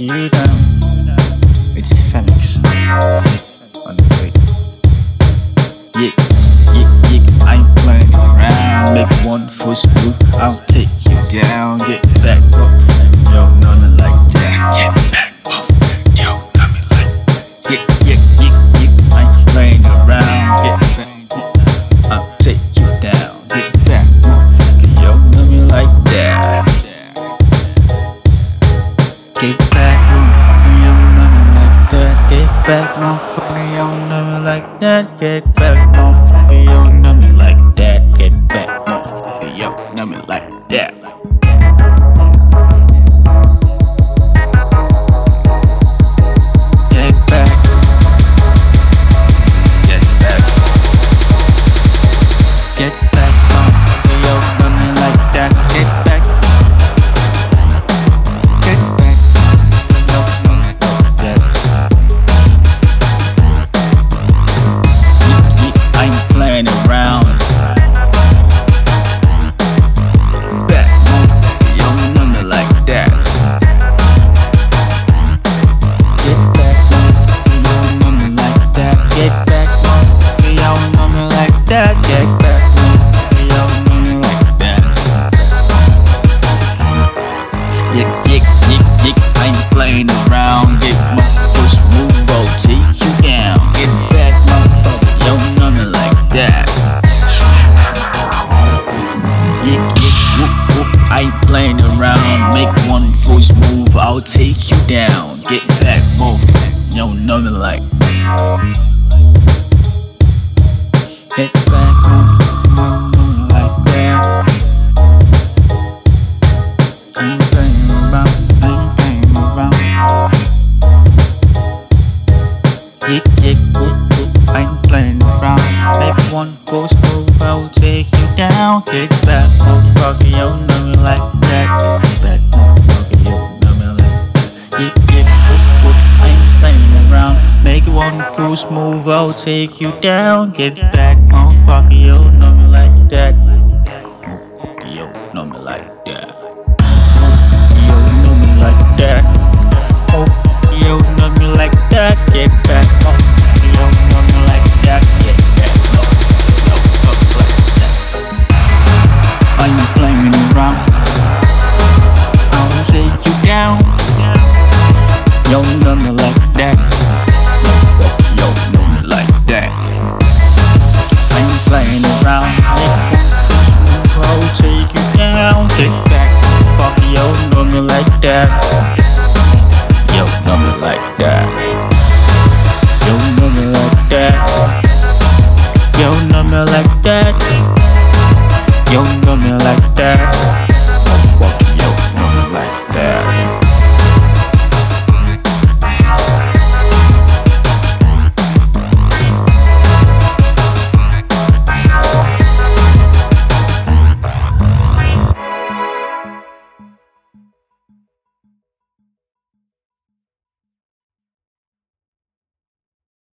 you down. It's Femix on the way. Yeah, yeah, yeah, I ain't playing around. Make one first move, I'll take you down. Get Get back, motherfucker, yo, nothing like that. Get back, motherfucker, yo, nothing like that. Get back, motherfucker, yo, nothing like that. Playing around. Make one first move, I'll take you down. Get back, motherfucker, yo, nothing like Get back, motherfucker, move, I'll take you down. Get back, motherfucker, yo, nothing like that. Get back, motherfucker, yo, nothing like that. Yick, yick, whoop, whoop, I ain't playing around. Make one false move, I'll take you down. Get back, motherfucker, Yo, me like that. Yo, me like that. I ain't playing around. I'll take you down. Get back. Fuck yo, me like that. Yo, me like that. Yo, me like that. Yo, me like that. Yo, me like that.